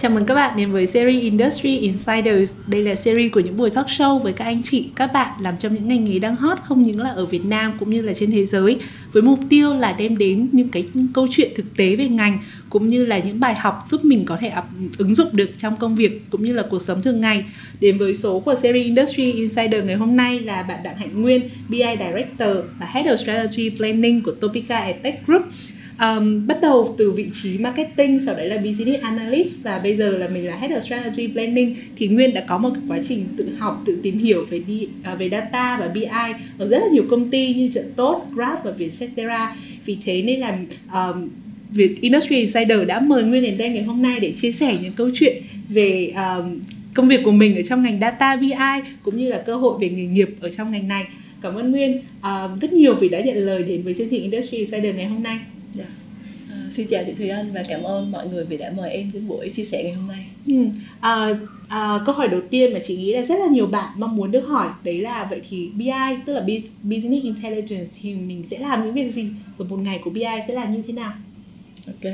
Chào mừng các bạn đến với series Industry Insiders. Đây là series của những buổi talk show với các anh chị, các bạn làm trong những ngành nghề đang hot không những là ở Việt Nam cũng như là trên thế giới với mục tiêu là đem đến những cái câu chuyện thực tế về ngành cũng như là những bài học giúp mình có thể ứng dụng được trong công việc cũng như là cuộc sống thường ngày. Đến với số của series Industry Insider ngày hôm nay là bạn Đặng Hạnh Nguyên, BI Director và Head of Strategy Planning của Topica Tech Group um, bắt đầu từ vị trí marketing sau đấy là business analyst và bây giờ là mình là head of strategy planning thì nguyên đã có một quá trình tự học tự tìm hiểu về đi uh, à, về data và bi ở rất là nhiều công ty như trận tốt grab và vietcetera vì thế nên là um, việc Industry Insider đã mời Nguyên đến đây ngày hôm nay để chia sẻ những câu chuyện về um, công việc của mình ở trong ngành data BI cũng như là cơ hội về nghề nghiệp ở trong ngành này. Cảm ơn Nguyên uh, rất nhiều vì đã nhận lời đến với chương trình Industry Insider ngày hôm nay. Dạ. À, xin chào chị Thùy Anh và cảm ơn mọi người vì đã mời em đến buổi chia sẻ ngày hôm nay. Ừ. À, à, câu hỏi đầu tiên mà chị nghĩ là rất là nhiều bạn mong muốn được hỏi đấy là vậy thì BI tức là Business Intelligence thì mình sẽ làm những việc gì và một ngày của BI sẽ là như thế nào? Ok,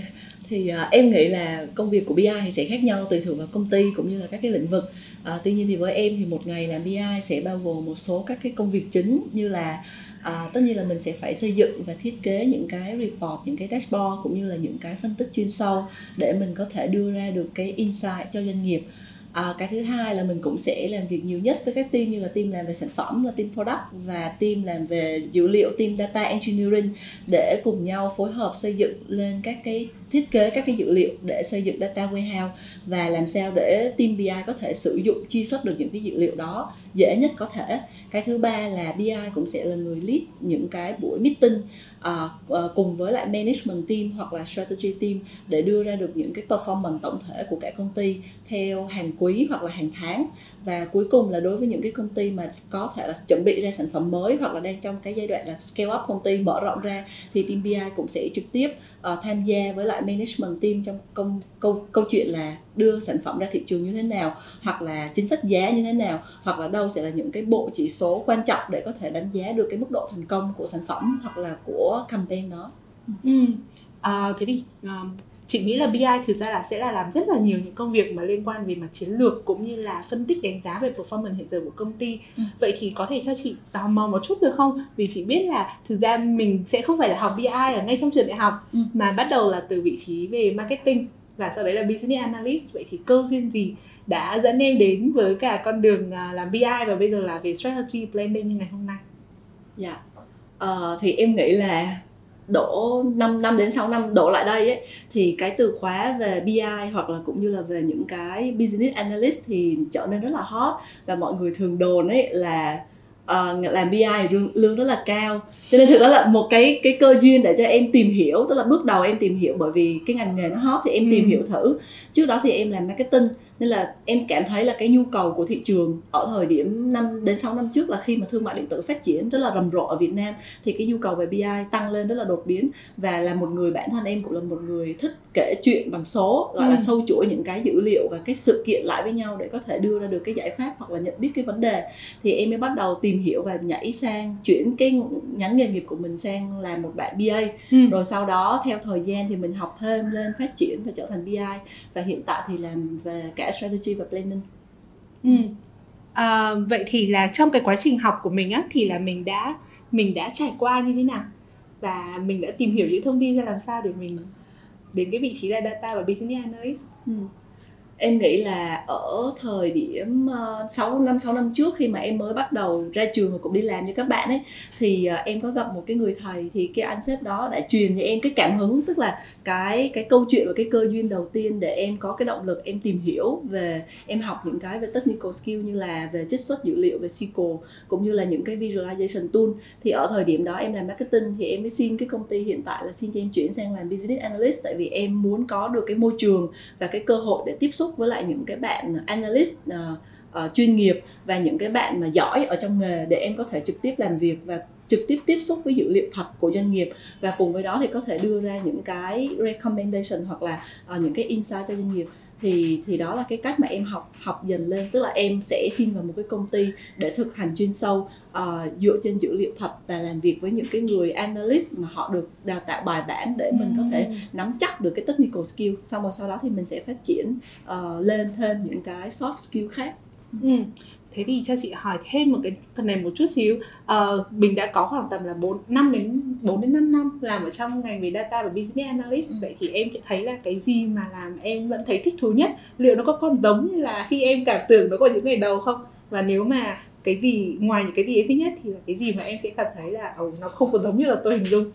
thì uh, em nghĩ là công việc của BI thì sẽ khác nhau tùy thuộc vào công ty cũng như là các cái lĩnh vực. Uh, tuy nhiên thì với em thì một ngày làm BI sẽ bao gồm một số các cái công việc chính như là à, tất nhiên là mình sẽ phải xây dựng và thiết kế những cái report những cái dashboard cũng như là những cái phân tích chuyên sâu để mình có thể đưa ra được cái insight cho doanh nghiệp. À, cái thứ hai là mình cũng sẽ làm việc nhiều nhất với các team như là team làm về sản phẩm là team product và team làm về dữ liệu team data engineering để cùng nhau phối hợp xây dựng lên các cái thiết kế các cái dữ liệu để xây dựng data warehouse và làm sao để team BI có thể sử dụng chi xuất được những cái dữ liệu đó dễ nhất có thể. Cái thứ ba là BI cũng sẽ là người lead những cái buổi meeting uh, cùng với lại management team hoặc là strategy team để đưa ra được những cái performance tổng thể của cả công ty theo hàng quý hoặc là hàng tháng. Và cuối cùng là đối với những cái công ty mà có thể là chuẩn bị ra sản phẩm mới hoặc là đang trong cái giai đoạn là scale up công ty mở rộng ra thì team BI cũng sẽ trực tiếp uh, tham gia với lại management team trong công câu câu chuyện là đưa sản phẩm ra thị trường như thế nào hoặc là chính sách giá như thế nào hoặc là đâu sẽ là những cái bộ chỉ số quan trọng để có thể đánh giá được cái mức độ thành công của sản phẩm hoặc là của campaign đó. Ừ. À, thế thì à, chị nghĩ là BI thực ra là sẽ là làm rất là nhiều những công việc mà liên quan về mặt chiến lược cũng như là phân tích đánh giá về performance hiện giờ của công ty ừ. vậy thì có thể cho chị tò mò một chút được không vì chị biết là thực ra mình sẽ không phải là học BI ở ngay trong trường đại học ừ. mà bắt đầu là từ vị trí về marketing và sau đấy là business analyst vậy thì câu duyên gì đã dẫn em đến với cả con đường à, làm BI và bây giờ là về strategy planning như ngày hôm nay dạ yeah. uh, thì em nghĩ là đổ 5 năm đến 6 năm đổ lại đây ấy thì cái từ khóa về BI hoặc là cũng như là về những cái business analyst thì trở nên rất là hot. Và mọi người thường đồn ấy là uh, làm BI lương, lương rất là cao. Cho nên thực ra là một cái cái cơ duyên để cho em tìm hiểu tức là bước đầu em tìm hiểu bởi vì cái ngành nghề nó hot thì em tìm ừ. hiểu thử. Trước đó thì em làm marketing nên là em cảm thấy là cái nhu cầu của thị trường ở thời điểm năm đến 6 năm trước là khi mà thương mại điện tử phát triển rất là rầm rộ ở Việt Nam thì cái nhu cầu về BI tăng lên rất là đột biến và là một người bản thân em cũng là một người thích kể chuyện bằng số gọi ừ. là sâu chuỗi những cái dữ liệu và cái sự kiện lại với nhau để có thể đưa ra được cái giải pháp hoặc là nhận biết cái vấn đề thì em mới bắt đầu tìm hiểu và nhảy sang chuyển cái nhánh nghề nghiệp của mình sang làm một bạn BA ừ. rồi sau đó theo thời gian thì mình học thêm lên phát triển và trở thành BI và hiện tại thì làm về cả strategy và planning. Ừ. à, vậy thì là trong cái quá trình học của mình á thì là mình đã mình đã trải qua như thế nào? Và mình đã tìm hiểu những thông tin ra làm sao để mình đến cái vị trí là data và business analyst? Ừ em nghĩ là ở thời điểm ờ, sáu 6 năm 6 năm trước khi mà em mới bắt đầu ra trường và cũng đi làm như các bạn ấy, thì ờ, em có gặp một cái người thầy thì cái anh sếp đó đã truyền cho em cái cảm hứng, tức là cái cái câu chuyện và cái cơ duyên đầu tiên để em có cái động lực em tìm hiểu về, em học những cái về technical skill như là về trích xuất dữ liệu, về SQL cũng như là những cái visualization tool. Thì ở thời điểm đó em làm marketing thì em mới xin cái công ty hiện tại là xin cho em chuyển sang làm business analyst, tại vì em muốn có được cái môi trường và cái cơ hội để tiếp xúc xúc với lại những cái bạn analyst uh, uh, chuyên nghiệp và những cái bạn mà giỏi ở trong nghề để em có thể trực tiếp làm việc và trực tiếp tiếp xúc với dữ liệu thật của doanh nghiệp. Và cùng với đó thì có thể đưa ra những cái recommendation hoặc là uh, những cái insight cho doanh nghiệp thì thì đó là cái cách mà em học học dần lên. Tức là em sẽ xin vào một cái công ty để thực hành chuyên sâu uh, dựa trên dữ liệu thật và làm việc với những cái người analyst mà họ được đào tạo bài bản để mình có thể nắm chắc được cái technical skill. Xong rồi sau đó thì mình sẽ phát triển uh, lên thêm những cái soft skill khác. Ừ thế thì cho chị hỏi thêm một cái phần này một chút xíu. Uh, mình đã có khoảng tầm là 4 năm đến 4 đến 5 năm làm ở trong ngành về data và business analyst. Ừ. vậy thì em sẽ thấy là cái gì mà làm em vẫn thấy thích thú nhất? Liệu nó có còn giống như là khi em cảm tưởng nó có những ngày đầu không? Và nếu mà cái gì ngoài những cái gì em thích nhất thì là cái gì mà em sẽ cảm thấy là oh, nó không còn giống như là tôi hình dung?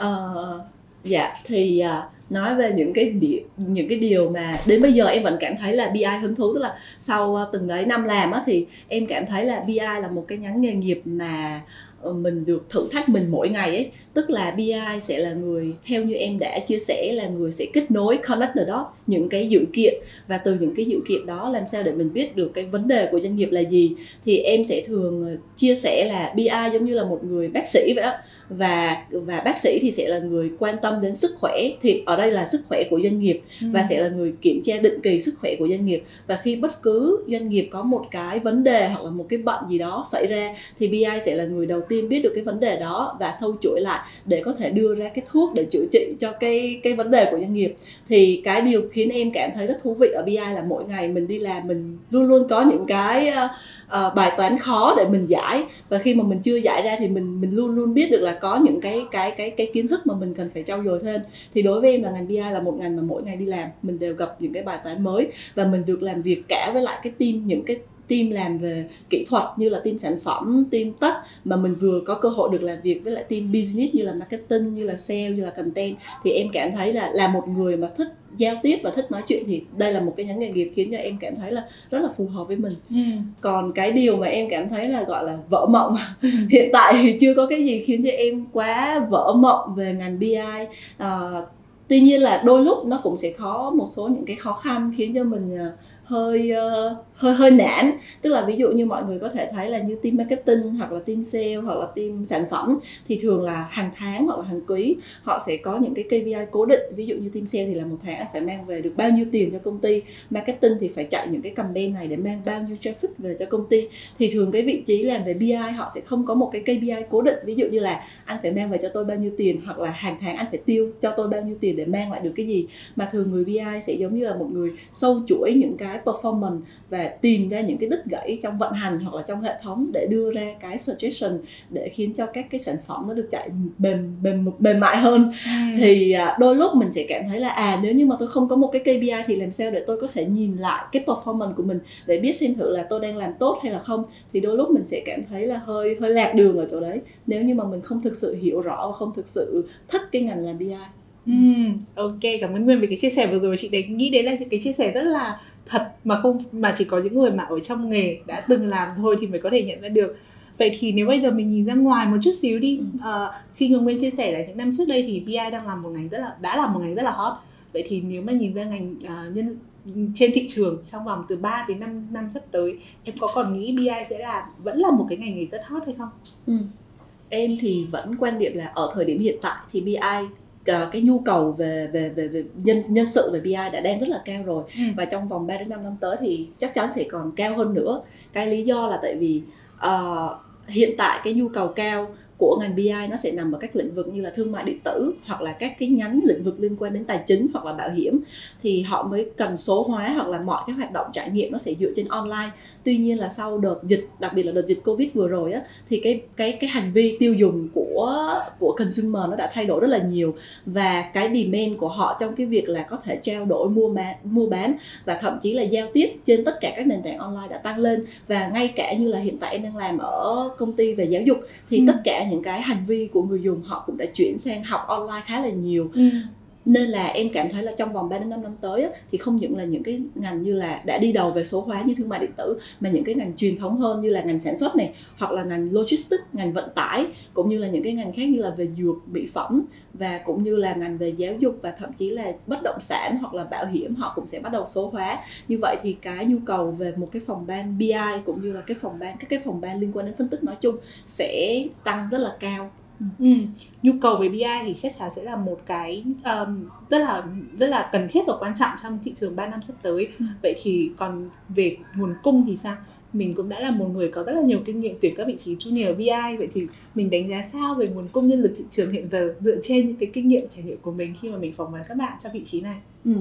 Uh, dạ thì uh, nói về những cái điều, những cái điều mà đến bây giờ em vẫn cảm thấy là BI hứng thú. Tức là sau ờ, từng đấy năm làm á thì em cảm thấy là BI là một cái nhánh nghề nghiệp mà ờ, mình được thử thách mình mỗi ngày ấy. Tức là BI sẽ là người theo như em đã chia sẻ là người sẽ kết nối connect the dot những cái dự kiện. Và từ những cái dự kiện đó làm sao để mình biết được cái vấn đề của doanh nghiệp là gì. Thì em sẽ thường ờ, chia sẻ là BI giống như là một người bác sĩ vậy á và và bác sĩ thì sẽ là người quan tâm đến sức khỏe thì ở đây là sức khỏe của doanh nghiệp ừ. và sẽ là người kiểm tra định kỳ sức khỏe của doanh nghiệp và khi bất cứ doanh nghiệp có một cái vấn đề hoặc là một cái bệnh gì đó xảy ra thì BI sẽ là người đầu tiên biết được cái vấn đề đó và sâu chuỗi lại để có thể đưa ra cái thuốc để chữa trị cho cái cái vấn đề của doanh nghiệp thì cái điều khiến em cảm thấy rất thú vị ở BI là mỗi ngày mình đi làm mình luôn luôn có những cái uh, uh, bài toán khó để mình giải. Và khi mà mình chưa giải ra thì mình mình luôn luôn biết được là có những cái cái cái cái kiến thức mà mình cần phải trau dồi thêm. Thì đối với em là ngành BI là một ngành mà mỗi ngày đi làm mình đều gặp những cái bài toán mới và mình được làm việc cả với lại cái team những cái team làm về kỹ thuật như là team sản phẩm, team tech mà mình vừa có cơ hội được làm việc với lại team business như là marketing, như là sale, như là content thì em cảm thấy là là một người mà thích giao tiếp và thích nói chuyện thì đây là một cái nhánh nghề nghiệp khiến cho em cảm thấy là rất là phù hợp với mình ừ. còn cái điều mà em cảm thấy là gọi là vỡ mộng ừ. hiện tại thì chưa có cái gì khiến cho em quá vỡ mộng về ngành bi à, ờ, tuy nhiên là đôi lúc nó cũng sẽ có một số những cái khó khăn khiến cho mình uh, hơi uh, hơi hơi nản. Tức là ví dụ như mọi người có thể thấy là như team marketing hoặc là team sale hoặc là team sản phẩm thì thường là hàng tháng hoặc là hàng quý, họ sẽ có những cái KPI cố định. Ví dụ như team sale thì là một tháng phải mang về được bao nhiêu tiền cho công ty. Marketing thì phải chạy những cái campaign này để mang bao nhiêu traffic về cho công ty. Thì thường cái vị trí làm về BI họ sẽ không có một cái KPI cố định. Ví dụ như là anh phải mang về cho tôi bao nhiêu tiền hoặc là hàng tháng anh phải tiêu cho tôi bao nhiêu tiền để mang lại được cái gì. Mà thường người BI sẽ giống như là một người sâu chuỗi những cái performance và tìm ra những cái đứt gãy trong vận hành hoặc là trong hệ thống để đưa ra cái suggestion để khiến cho các cái sản phẩm nó được chạy mềm mềm mềm mại hơn. Ừ. thì à, đôi lúc mình sẽ cảm thấy là à nếu như mà tôi không có một cái KPI thì làm sao để tôi có thể nhìn lại cái performance của mình để biết xem thử là tôi đang làm tốt hay là không? Thì đôi lúc mình sẽ cảm thấy là hơi hơi lạc đường ở chỗ đấy. Nếu như mà mình không thực sự hiểu rõ và không thực sự thích cái ngành làm BI Ừ, ok cảm ơn Nguyên về cái chia sẻ vừa rồi. Chị đấy nghĩ đến là những cái chia sẻ rất là thật mà không mà chỉ có những người mà ở trong nghề đã từng làm thôi thì mới có thể nhận ra được vậy thì nếu bây giờ mình nhìn ra ngoài một chút xíu đi uh, khi Ngọc Nguyên chia sẻ là những năm trước đây thì BI đang làm một ngành rất là đã là một ngành rất là hot vậy thì nếu mà nhìn ra ngành uh, nhân trên thị trường trong vòng từ 3 đến 5 năm sắp tới em có còn nghĩ BI sẽ là vẫn là một cái ngành nghề rất hot hay không? Ừ. Em thì vẫn quan điểm là ở thời điểm hiện tại thì BI cái nhu cầu về về về, về nhân nhân sự về BI đã đang rất là cao rồi ừ. và trong vòng 3 đến 5 năm tới thì chắc chắn sẽ còn cao hơn nữa. Cái lý do là tại vì uh, hiện tại cái nhu cầu cao của ngành BI nó sẽ nằm ở các lĩnh vực như là thương mại điện tử hoặc là các cái nhánh lĩnh vực liên quan đến tài chính hoặc là bảo hiểm thì họ mới cần số hóa hoặc là mọi cái hoạt động trải nghiệm nó sẽ dựa trên online tuy nhiên là sau đợt dịch đặc biệt là đợt dịch covid vừa rồi á thì cái cái cái hành vi tiêu dùng của của consumer nó đã thay đổi rất là nhiều và cái demand của họ trong cái việc là có thể trao đổi mua bán mua bán và thậm chí là giao tiếp trên tất cả các nền tảng online đã tăng lên và ngay cả như là hiện tại em đang làm ở công ty về giáo dục thì ừ. tất cả những cái hành vi của người dùng, họ cũng đã chuyển sang học online khá là nhiều. Ừ nên là em cảm thấy là trong vòng 3 đến 5 năm tới á, thì không những là những cái ngành như là đã đi đầu về số hóa như thương mại điện tử mà những cái ngành truyền thống hơn như là ngành sản xuất này hoặc là ngành logistics, ngành vận tải cũng như là những cái ngành khác như là về dược, mỹ phẩm và cũng như là ngành về giáo dục và thậm chí là bất động sản hoặc là bảo hiểm họ cũng sẽ bắt đầu số hóa. Như vậy thì cái nhu cầu về một cái phòng ban BI cũng như là cái phòng ban các cái phòng ban liên quan đến phân tích nói chung sẽ tăng rất là cao ừ. nhu cầu về BI thì chắc chắn sẽ là một cái um, rất là rất là cần thiết và quan trọng trong thị trường 3 năm sắp tới ừ. vậy thì còn về nguồn cung thì sao mình cũng đã là một người có rất là nhiều kinh nghiệm tuyển các vị trí junior BI vậy thì mình đánh giá sao về nguồn cung nhân lực thị trường hiện giờ dựa trên những cái kinh nghiệm trải nghiệm của mình khi mà mình phỏng vấn các bạn cho vị trí này ừ.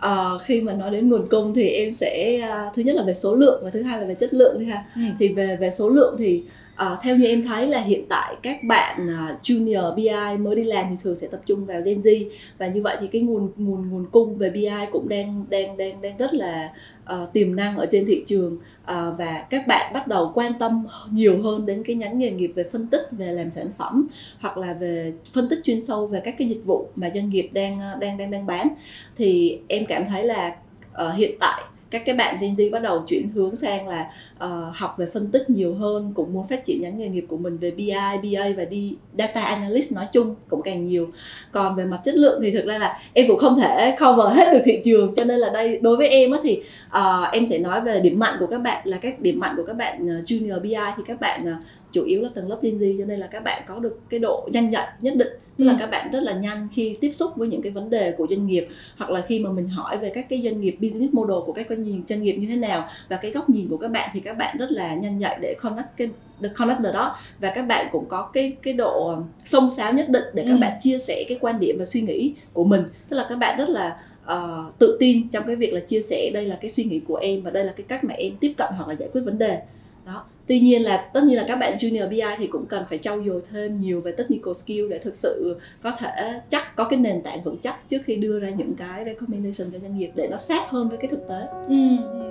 À, khi mà nói đến nguồn cung thì em sẽ uh, thứ nhất là về số lượng và thứ hai là về chất lượng đi ha. Ừ. Thì về về số lượng thì À, theo như em thấy là hiện tại các bạn uh, junior BI mới đi làm thì thường sẽ tập trung vào Gen Z. Và như vậy thì cái nguồn nguồn nguồn cung về BI cũng đang đang đang đang rất là uh, tiềm năng ở trên thị trường. Uh, và các bạn bắt đầu quan tâm nhiều hơn đến cái nhánh nghề nghiệp về phân tích về làm sản phẩm hoặc là về phân tích chuyên sâu về các cái dịch vụ mà doanh nghiệp đang đang đang đang bán. Thì em cảm thấy là uh, hiện tại các cái bạn Gen Z bắt đầu chuyển hướng sang là uh, học về phân tích nhiều hơn cũng muốn phát triển nhánh nghề nghiệp của mình về BI, BA và đi data analyst nói chung cũng càng nhiều. Còn về mặt chất lượng thì thực ra là em cũng không thể cover hết được thị trường cho nên là đây đối với em á thì uh, em sẽ nói về điểm mạnh của các bạn là các điểm mạnh của các bạn ờ, junior BI thì các bạn uh, chủ yếu là tầng lớp Gen Z cho nên là các bạn có được cái độ nhanh nhạy nhất định tức là ừ. các bạn rất là nhanh khi tiếp xúc với những cái vấn đề của doanh nghiệp hoặc là khi mà mình hỏi về các cái doanh nghiệp business model của các doanh nghiệp doanh nghiệp như thế nào và cái góc nhìn của các bạn thì các bạn rất là nhanh nhạy để connect cái the connect đó và các bạn cũng có cái cái độ sông sáo nhất định để các ừ. bạn chia sẻ cái quan điểm và suy nghĩ của mình tức là các bạn rất là uh, tự tin trong cái việc là chia sẻ đây là cái suy nghĩ của em và đây là cái cách mà em tiếp cận hoặc là giải quyết vấn đề đó tuy nhiên là tất nhiên là các bạn junior BI thì cũng cần phải trau dồi thêm nhiều về technical skill để thực sự có thể chắc, có cái nền tảng vững chắc trước khi đưa ra những cái recommendation cho doanh nghiệp để nó sát hơn với cái thực tế ừ. ừ.